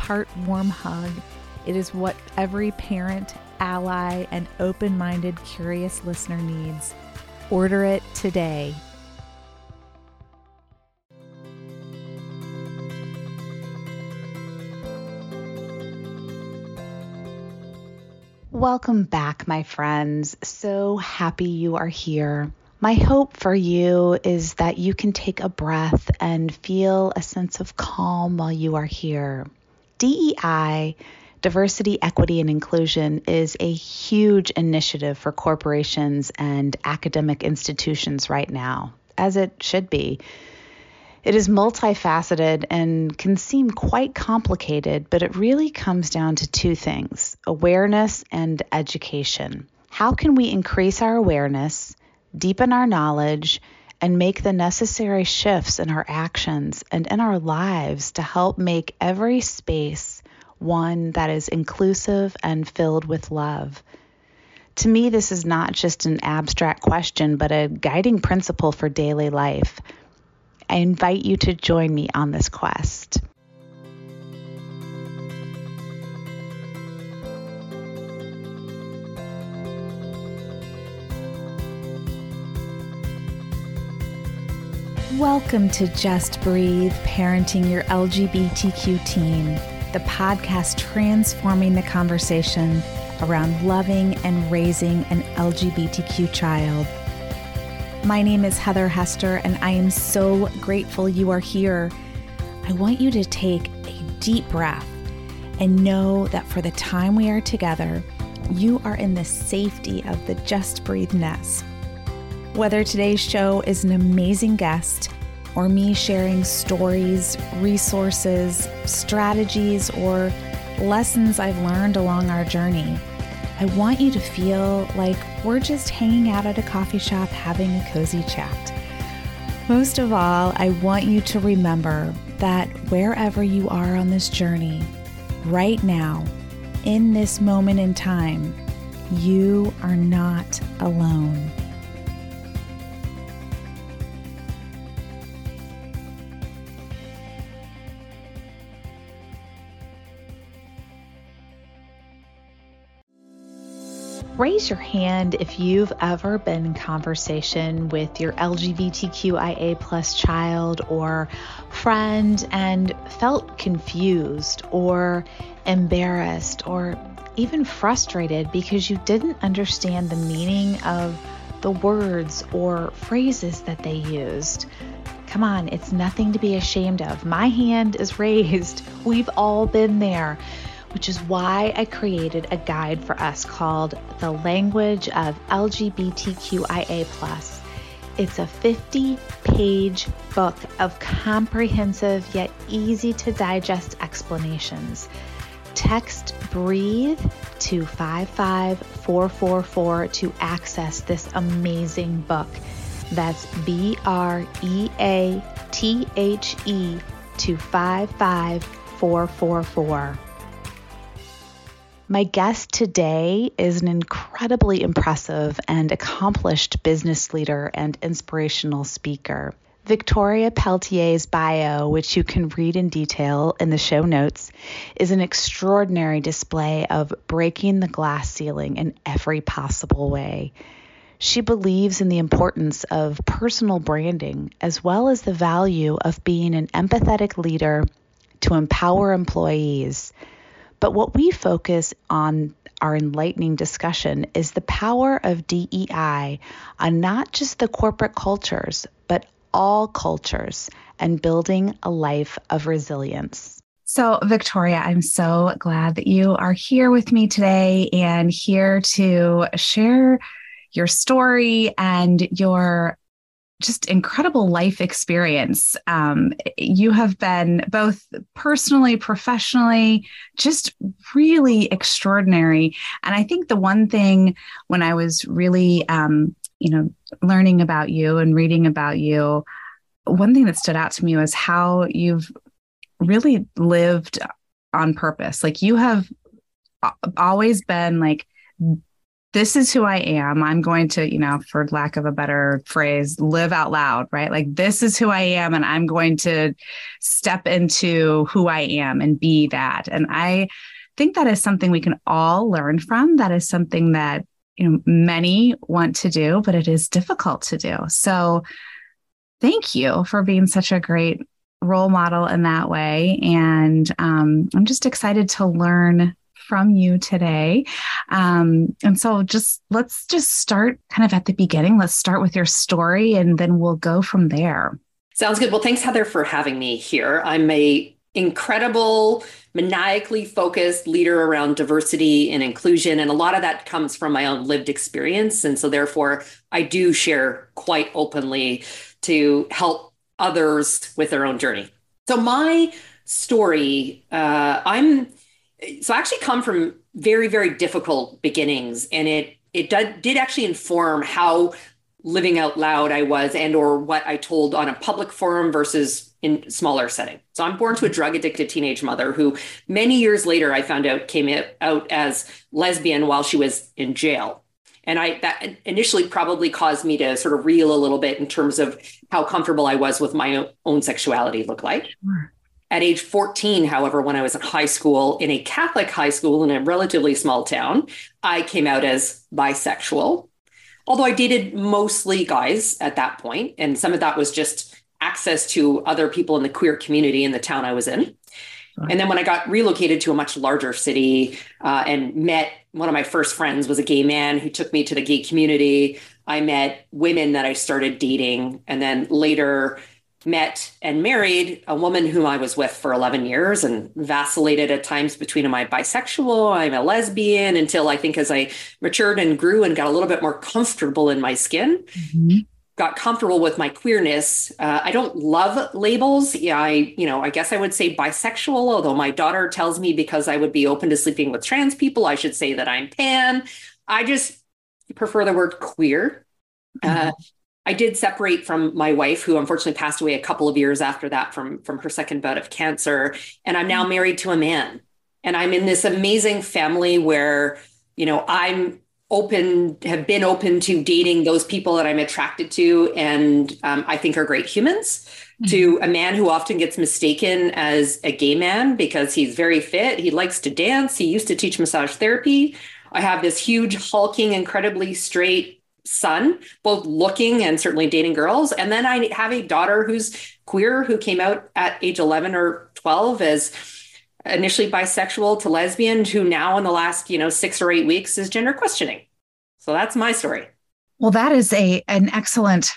part warm hug. It is what every parent, ally, and open minded, curious listener needs. Order it today. Welcome back, my friends. So happy you are here. My hope for you is that you can take a breath and feel a sense of calm while you are here. DEI, diversity, equity, and inclusion, is a huge initiative for corporations and academic institutions right now, as it should be. It is multifaceted and can seem quite complicated, but it really comes down to two things awareness and education. How can we increase our awareness, deepen our knowledge, and make the necessary shifts in our actions and in our lives to help make every space one that is inclusive and filled with love. To me, this is not just an abstract question, but a guiding principle for daily life. I invite you to join me on this quest. Welcome to Just Breathe Parenting Your LGBTQ Teen, the podcast transforming the conversation around loving and raising an LGBTQ child. My name is Heather Hester, and I am so grateful you are here. I want you to take a deep breath and know that for the time we are together, you are in the safety of the Just Breathe nest whether today's show is an amazing guest or me sharing stories, resources, strategies, or lessons I've learned along our journey, I want you to feel like we're just hanging out at a coffee shop having a cozy chat. Most of all, I want you to remember that wherever you are on this journey, right now, in this moment in time, you are not alone. Raise your hand if you've ever been in conversation with your LGBTQIA plus child or friend and felt confused or embarrassed or even frustrated because you didn't understand the meaning of the words or phrases that they used. Come on, it's nothing to be ashamed of. My hand is raised. We've all been there which is why I created a guide for us called The Language of LGBTQIA. It's a 50 page book of comprehensive yet easy to digest explanations. Text breathe to 55444 to access this amazing book. That's B R E A T H E to 55444. My guest today is an incredibly impressive and accomplished business leader and inspirational speaker. Victoria Pelletier's bio, which you can read in detail in the show notes, is an extraordinary display of breaking the glass ceiling in every possible way. She believes in the importance of personal branding as well as the value of being an empathetic leader to empower employees but what we focus on our enlightening discussion is the power of DEI on not just the corporate cultures, but all cultures and building a life of resilience. So, Victoria, I'm so glad that you are here with me today and here to share your story and your just incredible life experience. Um, you have been both personally, professionally, just really extraordinary. And I think the one thing when I was really, um, you know, learning about you and reading about you, one thing that stood out to me was how you've really lived on purpose. Like you have always been like this is who I am. I'm going to, you know, for lack of a better phrase, live out loud, right? Like, this is who I am, and I'm going to step into who I am and be that. And I think that is something we can all learn from. That is something that, you know, many want to do, but it is difficult to do. So, thank you for being such a great role model in that way. And um, I'm just excited to learn from you today. Um, and so just let's just start kind of at the beginning. Let's start with your story and then we'll go from there. Sounds good. Well, thanks, Heather, for having me here. I'm a incredible maniacally focused leader around diversity and inclusion and a lot of that comes from my own lived experience and so therefore i do share quite openly to help others with their own journey so my story uh, i'm so I actually come from very, very difficult beginnings, and it it did, did actually inform how living out loud I was and or what I told on a public forum versus in smaller setting. So I'm born to a drug addicted teenage mother who many years later I found out came out as lesbian while she was in jail. And I that initially probably caused me to sort of reel a little bit in terms of how comfortable I was with my own sexuality look like. Sure. At age 14, however, when I was in high school, in a Catholic high school in a relatively small town, I came out as bisexual. Although I dated mostly guys at that point, and some of that was just access to other people in the queer community in the town I was in. And then when I got relocated to a much larger city uh, and met one of my first friends was a gay man who took me to the gay community. I met women that I started dating, and then later met and married a woman whom I was with for 11 years and vacillated at times between am I bisexual, I'm a lesbian, until I think as I matured and grew and got a little bit more comfortable in my skin, mm-hmm. got comfortable with my queerness. Uh, I don't love labels. Yeah, I, you know, I guess I would say bisexual, although my daughter tells me because I would be open to sleeping with trans people, I should say that I'm pan. I just prefer the word queer. Uh, mm-hmm. Uh, I did separate from my wife, who unfortunately passed away a couple of years after that from, from her second bout of cancer. And I'm now married to a man. And I'm in this amazing family where, you know, I'm open, have been open to dating those people that I'm attracted to and um, I think are great humans. Mm-hmm. To a man who often gets mistaken as a gay man because he's very fit, he likes to dance, he used to teach massage therapy. I have this huge, hulking, incredibly straight son, both looking and certainly dating girls. And then I have a daughter who's queer who came out at age 11 or 12 as initially bisexual to lesbian who now in the last, you know, 6 or 8 weeks is gender questioning. So that's my story. Well, that is a an excellent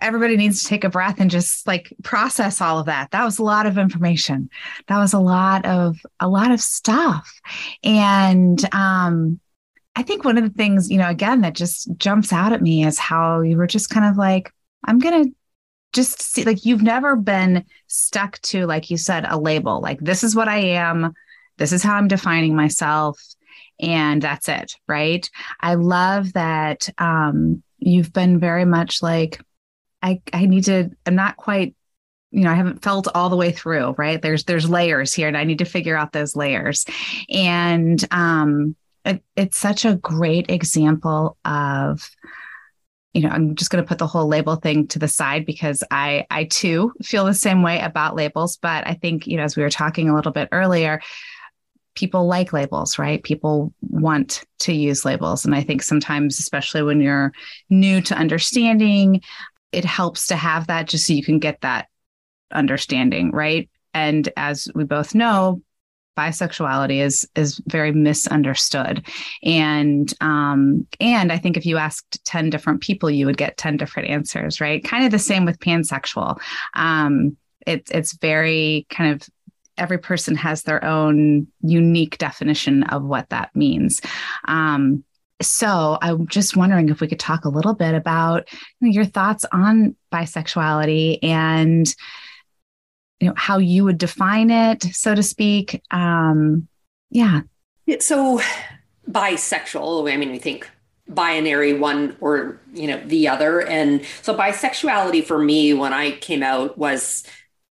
everybody needs to take a breath and just like process all of that that was a lot of information that was a lot of a lot of stuff and um I think one of the things, you know, again, that just jumps out at me is how you were just kind of like, I'm going to just see, like, you've never been stuck to, like you said, a label. Like, this is what I am. This is how I'm defining myself. And that's it. Right. I love that um, you've been very much like, I, I need to, I'm not quite you know i haven't felt all the way through right there's there's layers here and i need to figure out those layers and um it, it's such a great example of you know i'm just going to put the whole label thing to the side because i i too feel the same way about labels. But i think you know as we were talking a little bit earlier people like labels right? People want to use labels. And i think sometimes especially when you're new to understanding it helps to have that just so you can get that understanding right? And as we both know bisexuality is is very misunderstood. And um and i think if you asked 10 different people you would get 10 different answers right? Kind of the same with pansexual. Um it's it's very kind of every person has their own unique definition of what that means. Um so i'm just wondering if we could talk a little bit about your thoughts on bisexuality and you know how you would define it so to speak. Um yeah. It's so bisexual i mean we think binary one or you know the other. And so bisexuality for me when i came out was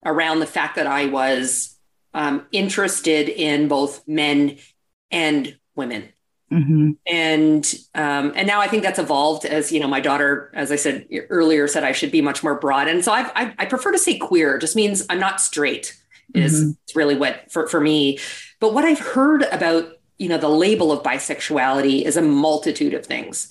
around the fact that i was um, interested in both men and women Mm-hmm. And um, and now I think that's evolved as you know my daughter, as I said earlier, said I should be much more broad, and so I've, I, I prefer to say queer. It just means I'm not straight. Is mm-hmm. really what for for me. But what I've heard about you know the label of bisexuality is a multitude of things,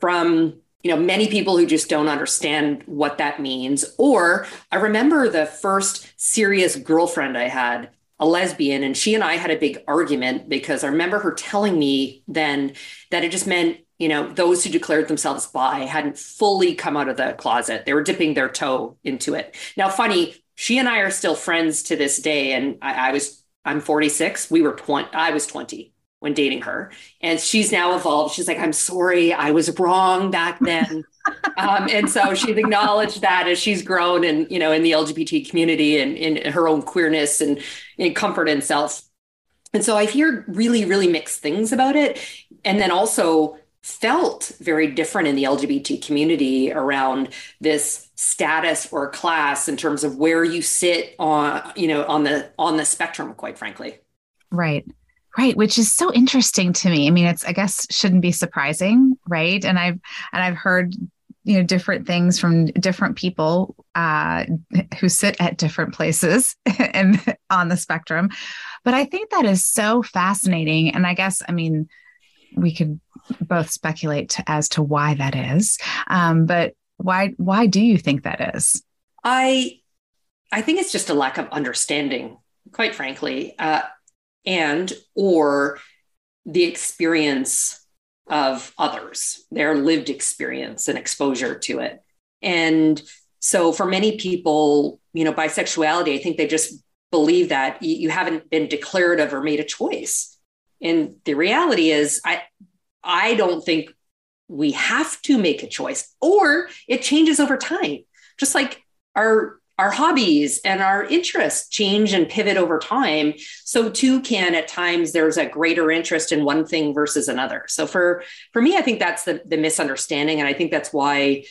from you know many people who just don't understand what that means. Or I remember the first serious girlfriend I had a lesbian and she and I had a big argument because I remember her telling me then that it just meant you know those who declared themselves bi hadn't fully come out of the closet. They were dipping their toe into it. Now funny she and I are still friends to this day and I, I was I'm 46 we were 20 I was 20 when dating her. And she's now evolved. She's like I'm sorry I was wrong back then um, and so she's acknowledged that as she's grown and you know in the lgbt community and in her own queerness and, and comfort in self. And so i hear really really mixed things about it and then also felt very different in the lgbt community around this status or class in terms of where you sit on you know on the on the spectrum quite frankly. Right Right, which is so interesting to me. I mean, it's I guess shouldn't be surprising, right? And I've and I've heard you know different things from different people uh, who sit at different places and on the spectrum. But I think that is so fascinating, and I guess I mean we could both speculate as to why that is. Um, but why why do you think that is? I I think it's just a lack of understanding, quite frankly. Uh, and or the experience of others, their lived experience and exposure to it. And so for many people, you know, bisexuality, I think they just believe that you haven't been declarative or made a choice. And the reality is I I don't think we have to make a choice or it changes over time. Just like our our hobbies and our interests change and pivot over time so too can at times there's a greater interest in one thing versus another. So for for me i think that's the, the misunderstanding and i think that's why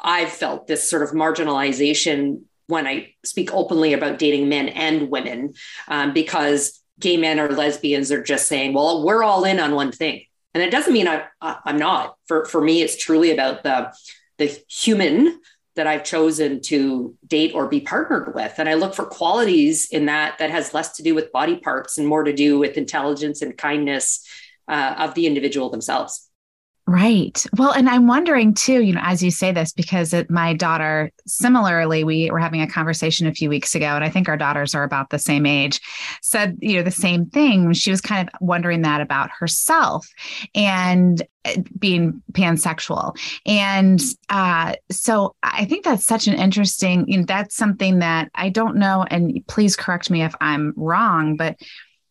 i've felt this sort of marginalization when i speak openly about dating men and women um, because gay men or lesbians are just saying well we're all in on one thing. And it doesn't mean I, i'm not. For for me it's truly about the the human that I've chosen to date or be partnered with. And I look for qualities in that that has less to do with body parts and more to do with intelligence and kindness uh, of the individual themselves. Right. Well, and I'm wondering too, you know, as you say this, because it, my daughter, similarly, we were having a conversation a few weeks ago, and I think our daughters are about the same age, said, you know, the same thing. She was kind of wondering that about herself and uh, being pansexual. And uh, so I think that's such an interesting, you know, that's something that I don't know. And please correct me if I'm wrong, but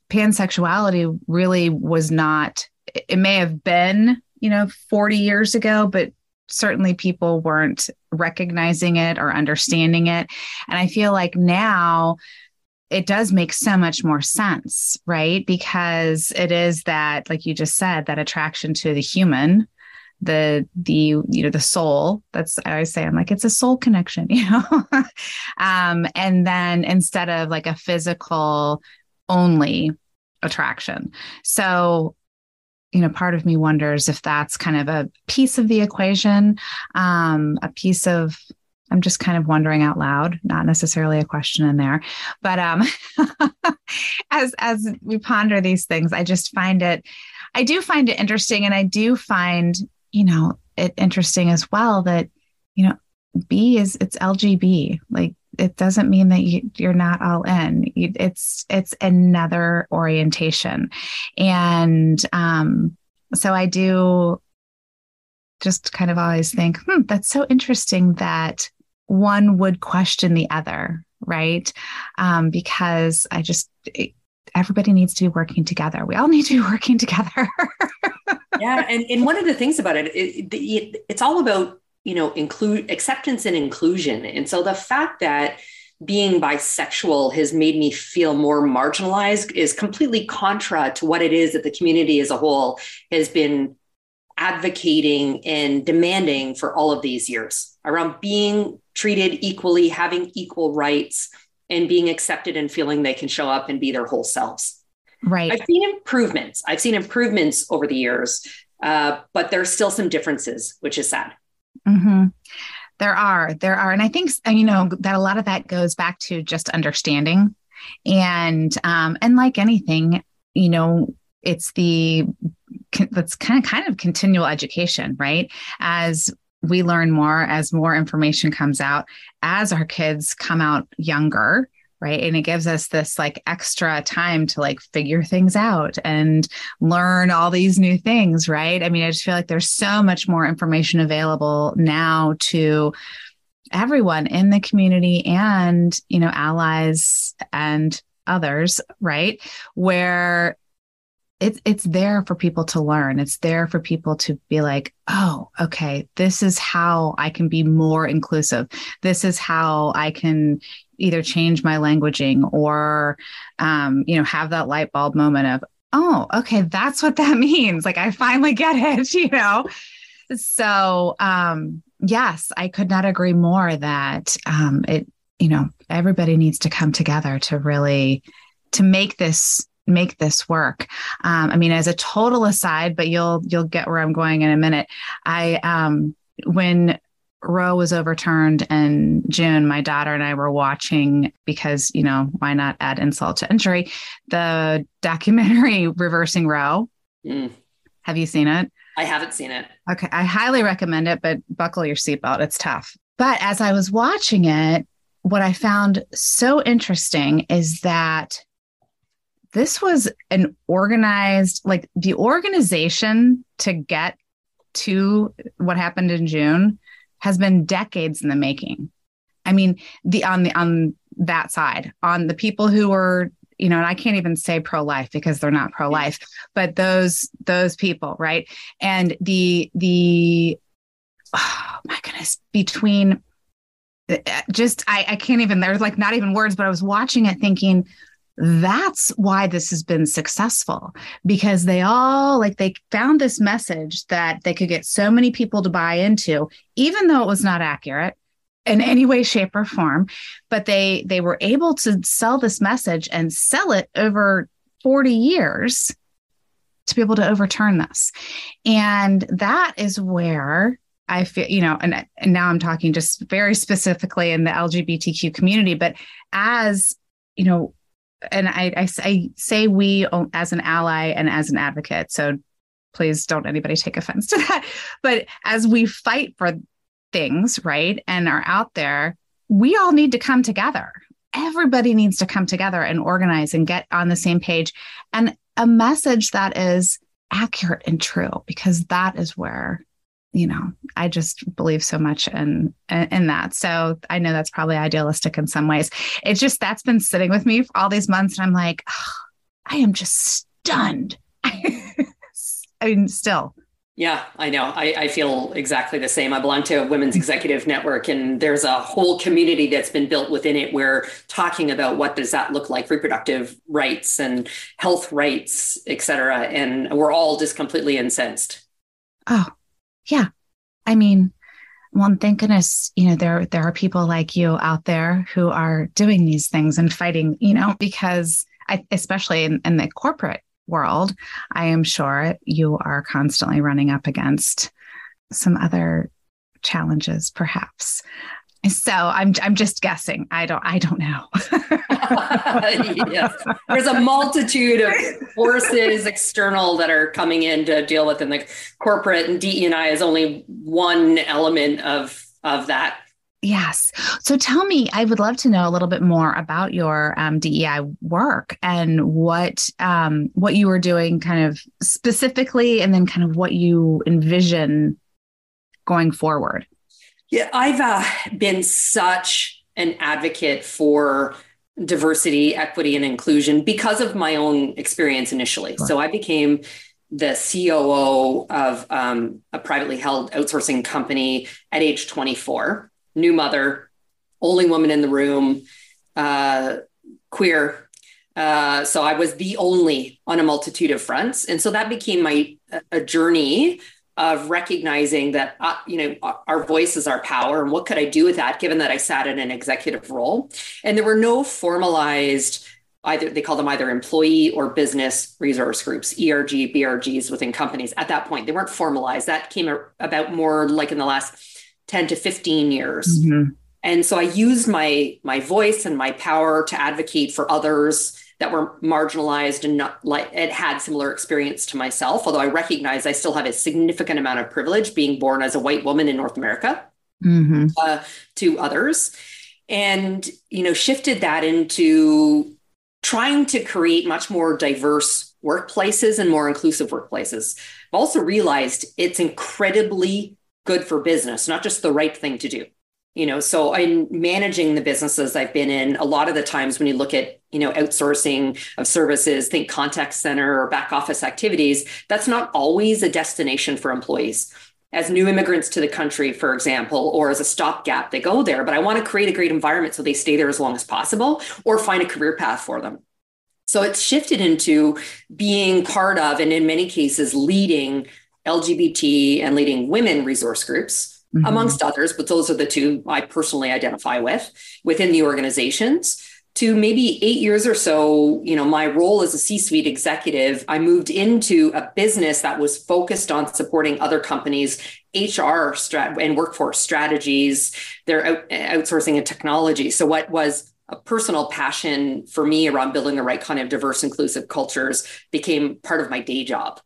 pansexuality really was not, it may have been you know, 40 years ago, but certainly people weren't recognizing it or understanding it. And I feel like now it does make so much more sense, right? Because it is that, like you just said, that attraction to the human the the you know the soul that's i always say i'm like it's a soul connection you know um and then instead of like a physical only attraction so you know, part of me wonders if that's kind of a piece of the equation, um, a piece of I'm just kind of wondering out loud, not necessarily a question in there. But um, as as we ponder these things, I just find it, I do find it interesting, and I do find you know it interesting as well that you know B is it's LGB, like it doesn't mean that you, you're not all in. It's it's another orientation, and um, so I do just kind of always think, hmm, that's so interesting that one would question the other, right? Um, because I just it, everybody needs to be working together. We all need to be working together. yeah, and and one of the things about it, it, it it's all about you know include acceptance and inclusion and so the fact that being bisexual has made me feel more marginalized is completely contra to what it is that the community as a whole has been advocating and demanding for all of these years around being treated equally, having equal rights, and being accepted and feeling they can show up and be their whole selves. Right. I've seen improvements. I've seen improvements over the years, uh, but there's still some differences, which is sad. Mm-hmm. There are, there are. And I think, you know, that a lot of that goes back to just understanding. And, um, and like anything, you know, it's the, that's kind of, kind of continual education, right? As we learn more, as more information comes out, as our kids come out younger, right and it gives us this like extra time to like figure things out and learn all these new things right i mean i just feel like there's so much more information available now to everyone in the community and you know allies and others right where it's it's there for people to learn. It's there for people to be like, oh, okay, this is how I can be more inclusive. This is how I can either change my languaging or, um, you know, have that light bulb moment of, oh, okay, that's what that means. Like I finally get it, you know. So, um, yes, I could not agree more that um, it, you know, everybody needs to come together to really to make this make this work. Um, I mean, as a total aside, but you'll you'll get where I'm going in a minute. I um, when Roe was overturned in June, my daughter and I were watching because you know why not add insult to injury, the documentary Reversing Roe. Mm. Have you seen it? I haven't seen it. Okay, I highly recommend it, but buckle your seatbelt. It's tough. But as I was watching it, what I found so interesting is that this was an organized, like the organization to get to what happened in June has been decades in the making. I mean, the on the on that side, on the people who were, you know, and I can't even say pro-life because they're not pro-life, but those those people, right? And the the oh my goodness, between uh, just I, I can't even there's like not even words, but I was watching it thinking, that's why this has been successful because they all like they found this message that they could get so many people to buy into even though it was not accurate in any way shape or form. But they they were able to sell this message and sell it over 40 years to be able to overturn this. And that is where I feel, you know, and, and now I'm talking just very specifically in the LGBTQ community, but as, you know, and I, I, I say we as an ally and as an advocate. So please don't anybody take offense to that. But as we fight for things, right, and are out there, we all need to come together. Everybody needs to come together and organize and get on the same page and a message that is accurate and true, because that is where you know i just believe so much in in that so i know that's probably idealistic in some ways it's just that's been sitting with me for all these months and i'm like oh, i am just stunned i mean still yeah, I know. I, I, feel exactly the same. I belong to a women's executive network, and there's a whole community that's been built within it where talking about what does that look like, reproductive rights and health rights, et cetera. And we're all just completely incensed. Oh, yeah. I mean, well, thank goodness, you know, there there are people like you out there who are doing these things and fighting, you know, because I, especially in, in the corporate world, I am sure you are constantly running up against some other challenges, perhaps. So I'm I'm just guessing. I don't I don't know. yes. There's a multitude of forces external that are coming in to deal with, and the corporate and DEI is only one element of of that Yes. So tell me, I would love to know a little bit more about your um, DEI work and what um, what you were doing, kind of specifically, and then kind of what you envision going forward. Yeah, I've uh, been such an advocate for diversity, equity, and inclusion because of my own experience initially. Sure. So I became the COO of um, a privately held outsourcing company at age 24 new mother, only woman in the room, uh, queer. Uh, so I was the only on a multitude of fronts, and so that became my a journey of recognizing that uh, you know our voice is our power, and what could I do with that? Given that I sat in an executive role, and there were no formalized either they call them either employee or business resource groups erg brgs within companies at that point they weren't formalized that came about more like in the last 10 to 15 years. Mm-hmm. And so I used my my voice and my power to advocate for others that were marginalized and not like it had similar experience to myself. Although I recognize I still have a significant amount of privilege being born as a white woman in North America mm-hmm. uh, to others, and you know shifted that into trying to create much more diverse workplaces and more inclusive workplaces. I've also realized it's incredibly good for business, not just the right thing to do. You know, so in managing the businesses I've been in, a lot of the times when you look at, you know, outsourcing of services, think contact center or back office activities, that's not always a destination for employees. As new immigrants to the country, for example, or as a stopgap, they go there, but I want to create a great environment so they stay there as long as possible or find a career path for them. So it's shifted into being part of, and in many cases, leading LGBT and leading women resource groups, mm-hmm. amongst others, but those are the two I personally identify with within the organizations. To maybe eight years or so, you know, my role as a C suite executive, I moved into a business that was focused on supporting other companies' HR strat- and workforce strategies, their out- outsourcing and technology. So, what was a personal passion for me around building the right kind of diverse, inclusive cultures became part of my day job.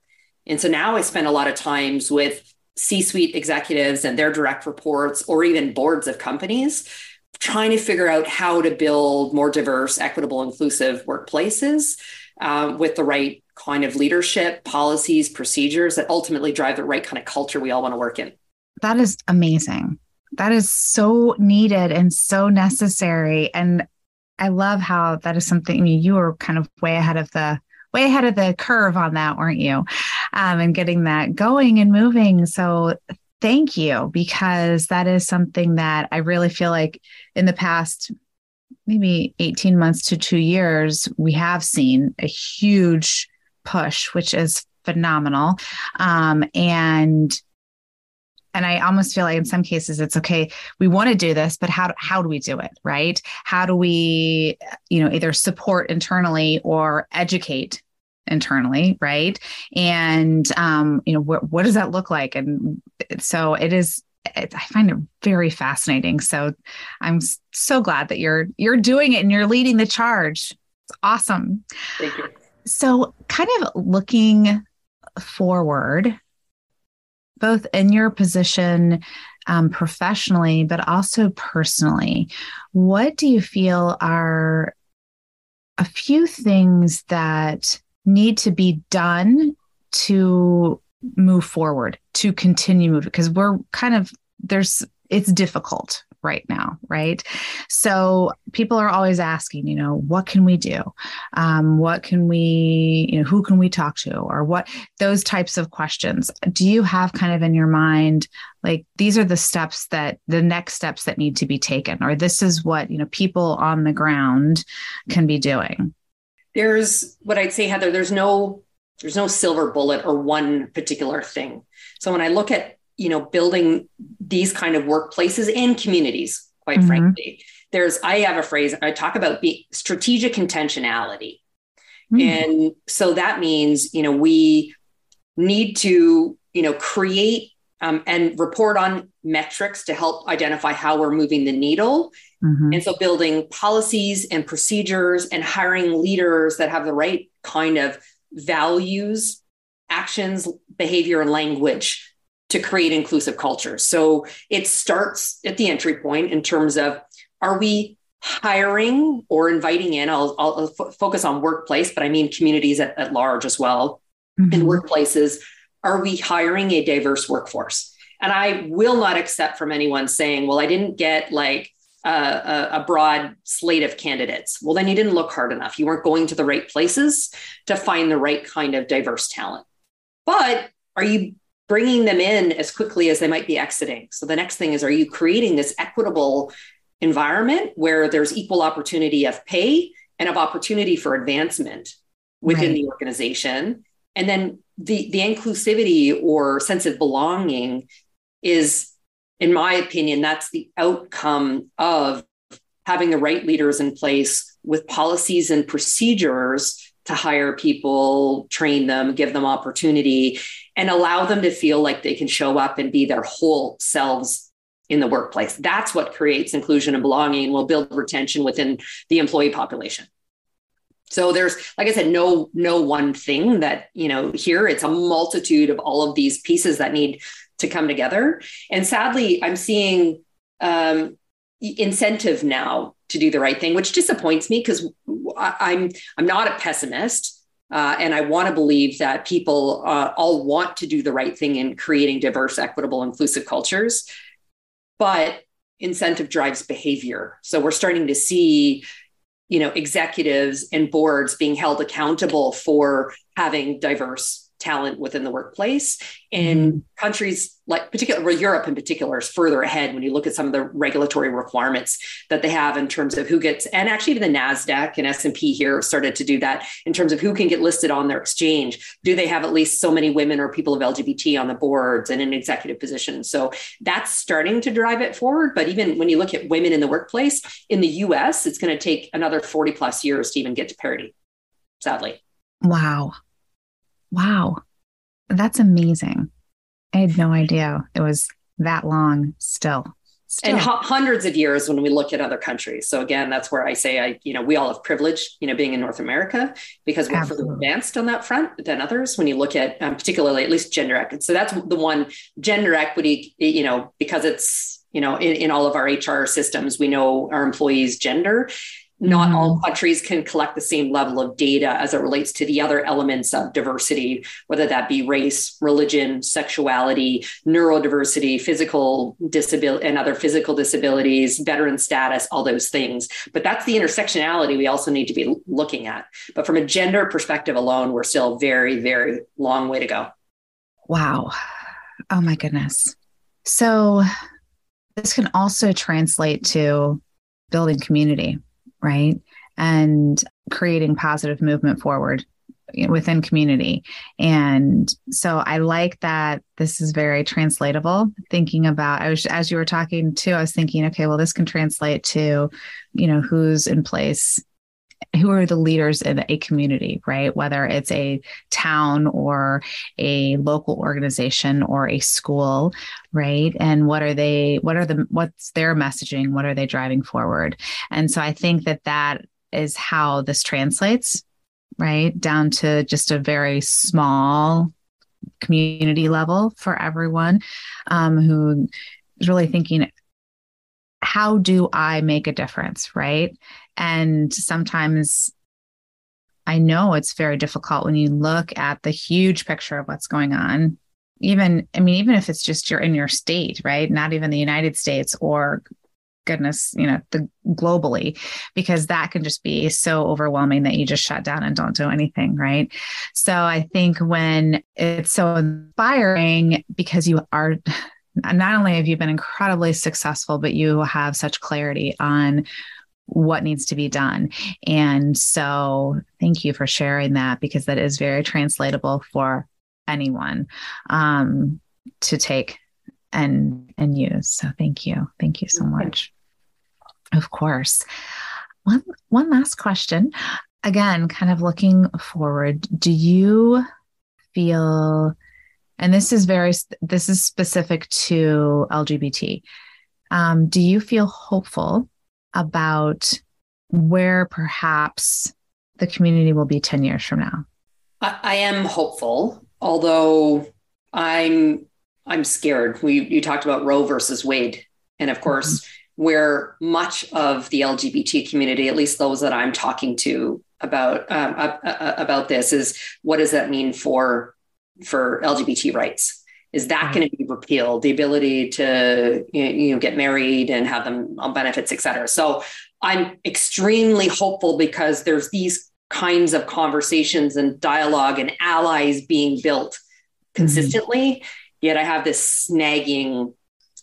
And so now I spend a lot of times with C suite executives and their direct reports, or even boards of companies, trying to figure out how to build more diverse, equitable, inclusive workplaces uh, with the right kind of leadership, policies, procedures that ultimately drive the right kind of culture we all want to work in. That is amazing. That is so needed and so necessary. And I love how that is something I mean, you were kind of way ahead of the way ahead of the curve on that, weren't you? Um, and getting that going and moving. So thank you, because that is something that I really feel like in the past maybe 18 months to two years, we have seen a huge push, which is phenomenal. Um, and and i almost feel like in some cases it's okay we want to do this but how how do we do it right? How do we you know either support internally or educate internally right? And um you know wh- what does that look like? And so it is it, i find it very fascinating. So i'm so glad that you're you're doing it and you're leading the charge. It's awesome. Thank you. So kind of looking forward both in your position um, professionally, but also personally, what do you feel are a few things that need to be done to move forward, to continue moving? Because we're kind of, there's, it's difficult right now, right? So people are always asking, you know, what can we do? Um, what can we, you know, who can we talk to, or what those types of questions? Do you have kind of in your mind, like these are the steps that the next steps that need to be taken, or this is what you know people on the ground can be doing? There's what I'd say, Heather. There's no there's no silver bullet or one particular thing. So when I look at you know building these kind of workplaces and communities quite mm-hmm. frankly there's i have a phrase i talk about be strategic intentionality mm-hmm. and so that means you know we need to you know create um, and report on metrics to help identify how we're moving the needle mm-hmm. and so building policies and procedures and hiring leaders that have the right kind of values actions behavior and language to create inclusive culture. So it starts at the entry point in terms of are we hiring or inviting in? I'll, I'll f- focus on workplace, but I mean communities at, at large as well. Mm-hmm. In workplaces, are we hiring a diverse workforce? And I will not accept from anyone saying, well, I didn't get like a, a, broad slate of candidates. Well, then you didn't look hard enough. You weren't going to the right places to find the right kind of diverse talent. But are you bringing them in as quickly as they might be exiting? So the next thing is, are you creating this equitable environment where there's equal opportunity of pay and of opportunity for advancement within right. the organization? And then the, the inclusivity or sense of belonging is in my opinion, that's the outcome of having the right leaders in place with policies and procedures to hire people, train them, give them opportunity, and allow them to feel like they can show up and be their whole selves in the workplace. That's what creates inclusion and belonging will build retention within the employee population. So there's, like I said, no no one thing that you know here. It's a multitude of all of these pieces that need to come together. And sadly, I'm seeing um, incentive now to do the right thing, which disappoints me because I'm I'm not a pessimist. Uh, and I want to believe that people uh, all want to do the right thing in creating diverse, equitable, inclusive cultures. But incentive drives behavior. So we're starting to see, you know, executives and boards being held accountable for having diverse talent within the workplace. And mm-hmm. countries like particular Europe in particular is further ahead when you look at some of the regulatory requirements that they have in terms of who gets and actually even the NASDAQ and S&P here started to do that in terms of who can get listed on their exchange. Do they have at least so many women or people of LGBT on the boards and in executive positions? So that's starting to drive it forward. But even when you look at women in the workplace in the US, it's going to take another 40 plus years to even get to parity, sadly. Wow. Wow. That's amazing. I had no idea it was that long still. Still. and h- hundreds of years when we look at other countries. So again, that's where I say I, you know, we all have privilege, you know, being in North America because we're Absolutely. further advanced on that front than others. When you look at, um, particularly at least gender equity, so that's the one gender equity, you know, because it's you know in, in all of our HR systems, we know our employees' gender not mm-hmm. all countries can collect the same level of data as it relates to the other elements of diversity, whether that be race, religion, sexuality, neurodiversity, physical disability, and other physical disabilities, veteran status, all those things. But that's the intersectionality we also need to be looking at. But from a gender perspective alone, we're still very, very long way to go. Wow. Oh my goodness. So this can also translate to building community right? And creating positive movement forward within community. And so I like that this is very translatable. Thinking about, I was, as you were talking too, I was thinking, okay, well, this can translate to, you know, who's in place who are the leaders in a community, right? Whether it's a town or a local organization or a school, right? And what are they, what are the, what's their messaging? What are they driving forward? And so I think that that is how this translates, right? Down to just a very small community level for everyone um, who is really thinking, how do I make a difference, right? And sometimes I know it's very difficult when you look at the huge picture of what's going on. Even, I mean, even if it's just you're in your state, right? Not even the United States or goodness, you know, the globally, because that can just be so overwhelming that you just shut down and don't do anything, right? So I think when it's so inspiring because you are not only have you been incredibly successful, but you have such clarity on what needs to be done. And so thank you for sharing that because that is very translatable for anyone um, to take and and use. So thank you. Thank you so much. Of course. One one last question. Again, kind of looking forward, do you feel and this is very this is specific to lgbt um, do you feel hopeful about where perhaps the community will be 10 years from now i, I am hopeful although i'm I'm scared. We you talked about Roe versus Wade, and of course, mm-hmm. where much of the LGBT community, at least those that I'm talking to about um, uh, uh, about this, is what does that mean for for LGBT rights? Is that going to be repealed? The ability to you know get married and have them on benefits, et cetera. So I'm extremely hopeful because there's these kinds of conversations and dialogue and allies being built mm-hmm. consistently. Mm-hmm. Yet I have this snagging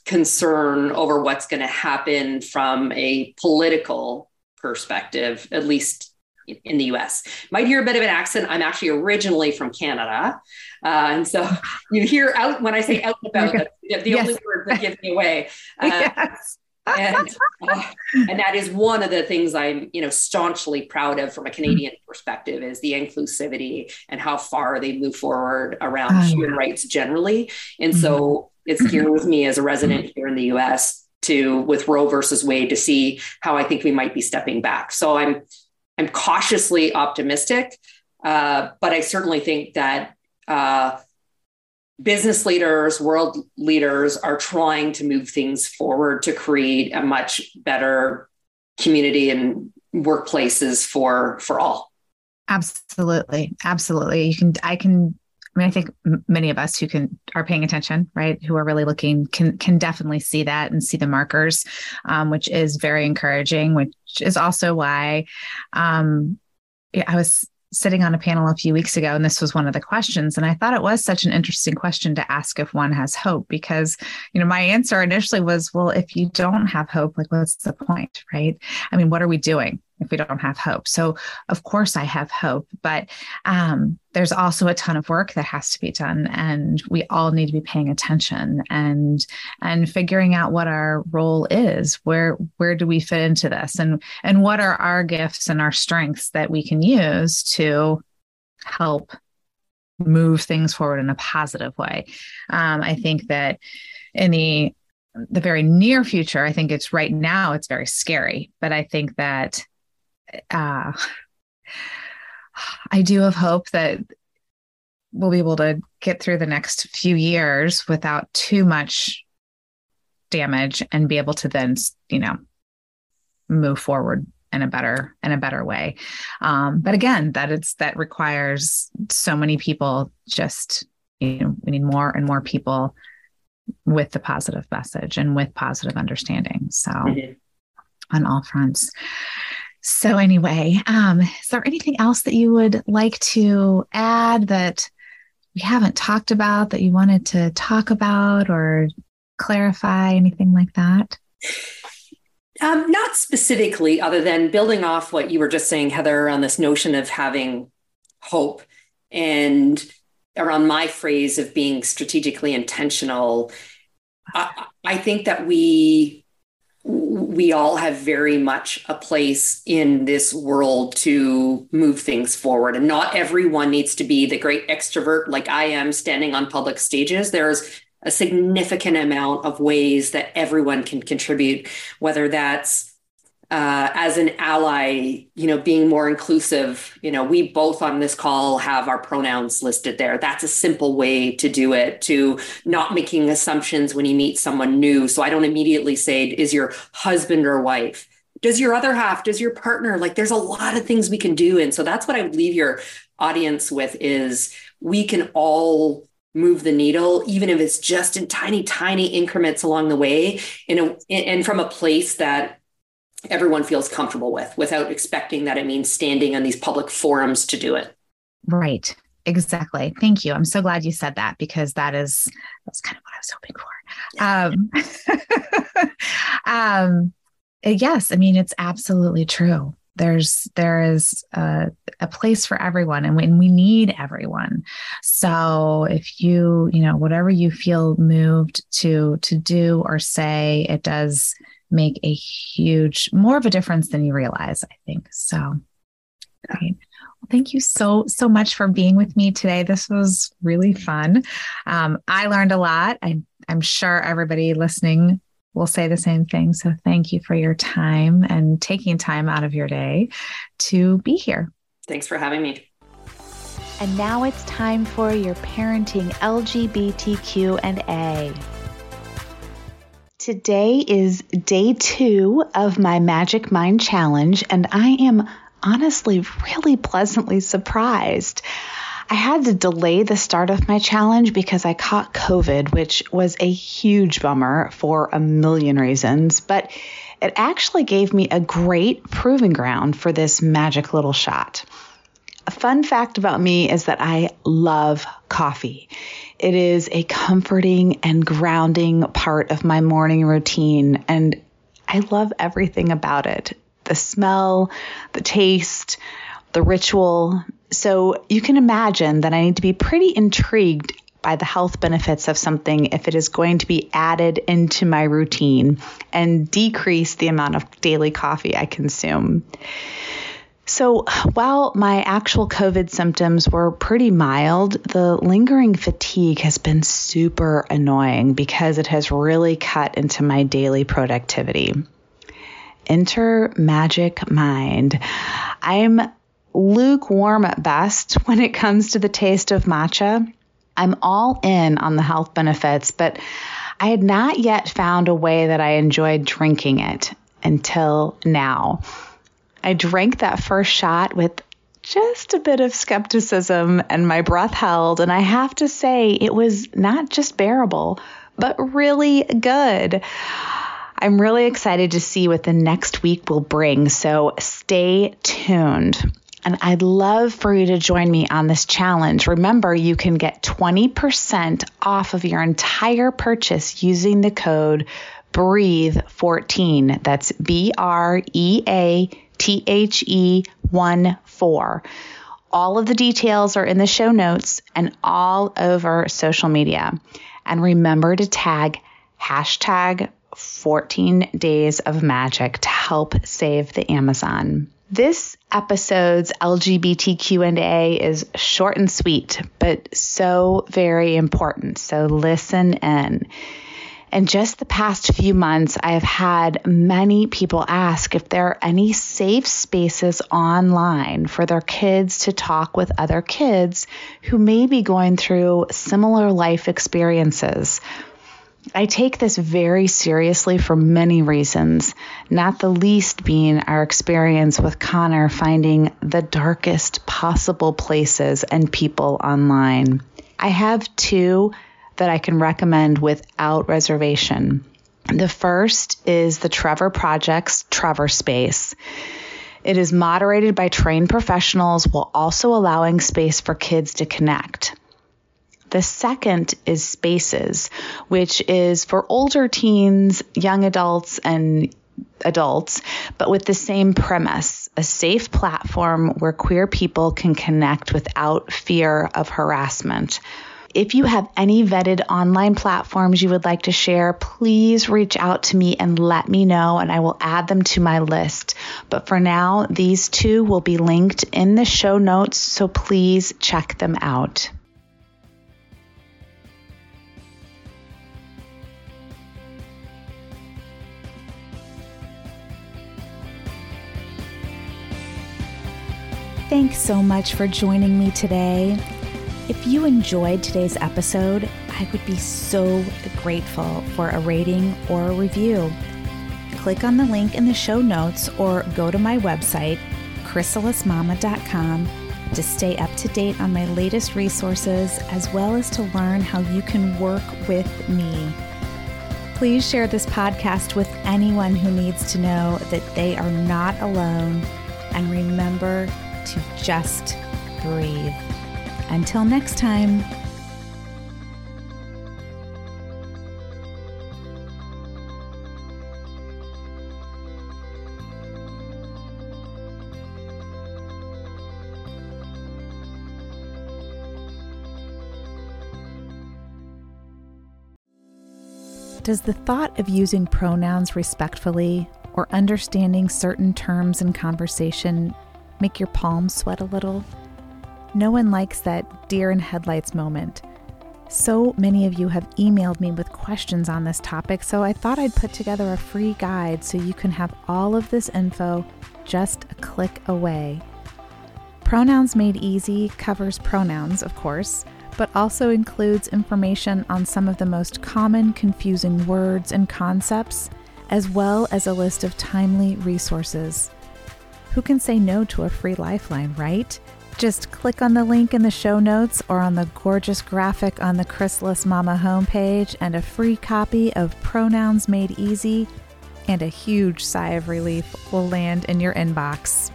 concern over what's going to happen from a political perspective, at least in the US. Might hear a bit of an accent. I'm actually originally from Canada. Uh, and so you hear out when I say out and about, the, the yes. only word that gives me away. Uh, yes and uh, and that is one of the things I'm you know staunchly proud of from a Canadian perspective is the inclusivity and how far they move forward around human rights generally. And mm-hmm. so it's here with me as a resident here in the U.S. to with Roe versus Wade to see how I think we might be stepping back. So I'm I'm cautiously optimistic, uh, but I certainly think that. Uh, business leaders, world leaders are trying to move things forward to create a much better community and workplaces for for all. Absolutely. Absolutely. You can I can I mean, I think many of us who can are paying attention, right, who are really looking, can can definitely see that and see the markers, um, which is very encouraging. Which is also why um, I was sitting on a panel a few weeks ago, and this was one of the questions. And I thought it was such an interesting question to ask if one has hope, because, you know, my answer initially was, well, if you don't have hope, like, what's the point, right? I mean, what are we doing? If we don't have hope. So, of course, I have hope, but um, there's also a ton of work that has to be done, and we all need to be paying attention and and figuring out what our role is. Where where do we fit into this, and and what are our gifts and our strengths that we can use to help move things forward in a positive way. Um, I think that in the the very near future, I think it's right now, it's very scary. But I think that uh, I do have hope that we'll be able to get through the next few years without too much damage and be able to then, you know, move forward in a better in a better way. Um, but again, that it's that requires so many people. Just you know, we need more and more people with the positive message and with positive understanding. So, mm-hmm. on all fronts. So, anyway, um, is there anything else that you would like to add that we haven't talked about that you wanted to talk about or clarify, anything like that? Um, not specifically, other than building off what you were just saying, Heather, on this notion of having hope and around my phrase of being strategically intentional. I, I think that we we all have very much a place in this world to move things forward. And not everyone needs to be the great extrovert like I am standing on public stages. There's a significant amount of ways that everyone can contribute, whether that's uh, as an ally, you know, being more inclusive, you know, we both on this call have our pronouns listed there. That's a simple way to do it, to not making assumptions when you meet someone new. So I don't immediately say, is your husband or wife? Does your other half, does your partner? Like there's a lot of things we can do. And so that's what I would leave your audience with is we can all move the needle, even if it's just in tiny, tiny increments along the way, in a, and from a place that everyone feels comfortable with without expecting that it means standing on these public forums to do it. Right. Exactly. Thank you. I'm so glad you said that because that is that's kind of what I was hoping for. Um, um, yes, I mean it's absolutely true. There's there is a, a place for everyone, and when we need everyone. So if you you know whatever you feel moved to to do or say, it does make a huge, more of a difference than you realize, I think. So, great. Well, thank you so, so much for being with me today. This was really fun. Um, I learned a lot. I, I'm sure everybody listening will say the same thing. So, thank you for your time and taking time out of your day to be here. Thanks for having me. And now it's time for your parenting LGBTQ and A. Today is day two of my Magic Mind Challenge, and I am honestly really pleasantly surprised. I had to delay the start of my challenge because I caught COVID, which was a huge bummer for a million reasons, but it actually gave me a great proving ground for this magic little shot. A fun fact about me is that I love coffee. It is a comforting and grounding part of my morning routine, and I love everything about it the smell, the taste, the ritual. So you can imagine that I need to be pretty intrigued by the health benefits of something if it is going to be added into my routine and decrease the amount of daily coffee I consume. So, while my actual COVID symptoms were pretty mild, the lingering fatigue has been super annoying because it has really cut into my daily productivity. Enter Magic Mind. I'm lukewarm at best when it comes to the taste of matcha. I'm all in on the health benefits, but I had not yet found a way that I enjoyed drinking it until now. I drank that first shot with just a bit of skepticism and my breath held. And I have to say, it was not just bearable, but really good. I'm really excited to see what the next week will bring. So stay tuned. And I'd love for you to join me on this challenge. Remember, you can get 20% off of your entire purchase using the code BREATHE14. That's B R E A T H E 1 4. All of the details are in the show notes and all over social media. And remember to tag hashtag 14 days of magic to help save the Amazon. This episode's LGBTQ&A is short and sweet, but so very important. So listen in. In just the past few months, I have had many people ask if there are any safe spaces online for their kids to talk with other kids who may be going through similar life experiences. I take this very seriously for many reasons, not the least being our experience with Connor finding the darkest possible places and people online. I have two that I can recommend without reservation. The first is the Trevor Project's Trevor Space. It is moderated by trained professionals while also allowing space for kids to connect. The second is Spaces, which is for older teens, young adults, and adults, but with the same premise a safe platform where queer people can connect without fear of harassment. If you have any vetted online platforms you would like to share, please reach out to me and let me know, and I will add them to my list. But for now, these two will be linked in the show notes, so please check them out. Thanks so much for joining me today. If you enjoyed today's episode, I would be so grateful for a rating or a review. Click on the link in the show notes or go to my website, chrysalismama.com, to stay up to date on my latest resources as well as to learn how you can work with me. Please share this podcast with anyone who needs to know that they are not alone. And remember to just breathe. Until next time. Does the thought of using pronouns respectfully or understanding certain terms in conversation make your palms sweat a little? No one likes that deer in headlights moment. So many of you have emailed me with questions on this topic, so I thought I'd put together a free guide so you can have all of this info just a click away. Pronouns Made Easy covers pronouns, of course, but also includes information on some of the most common confusing words and concepts, as well as a list of timely resources. Who can say no to a free lifeline, right? Just click on the link in the show notes or on the gorgeous graphic on the Chrysalis Mama homepage, and a free copy of Pronouns Made Easy and a huge sigh of relief will land in your inbox.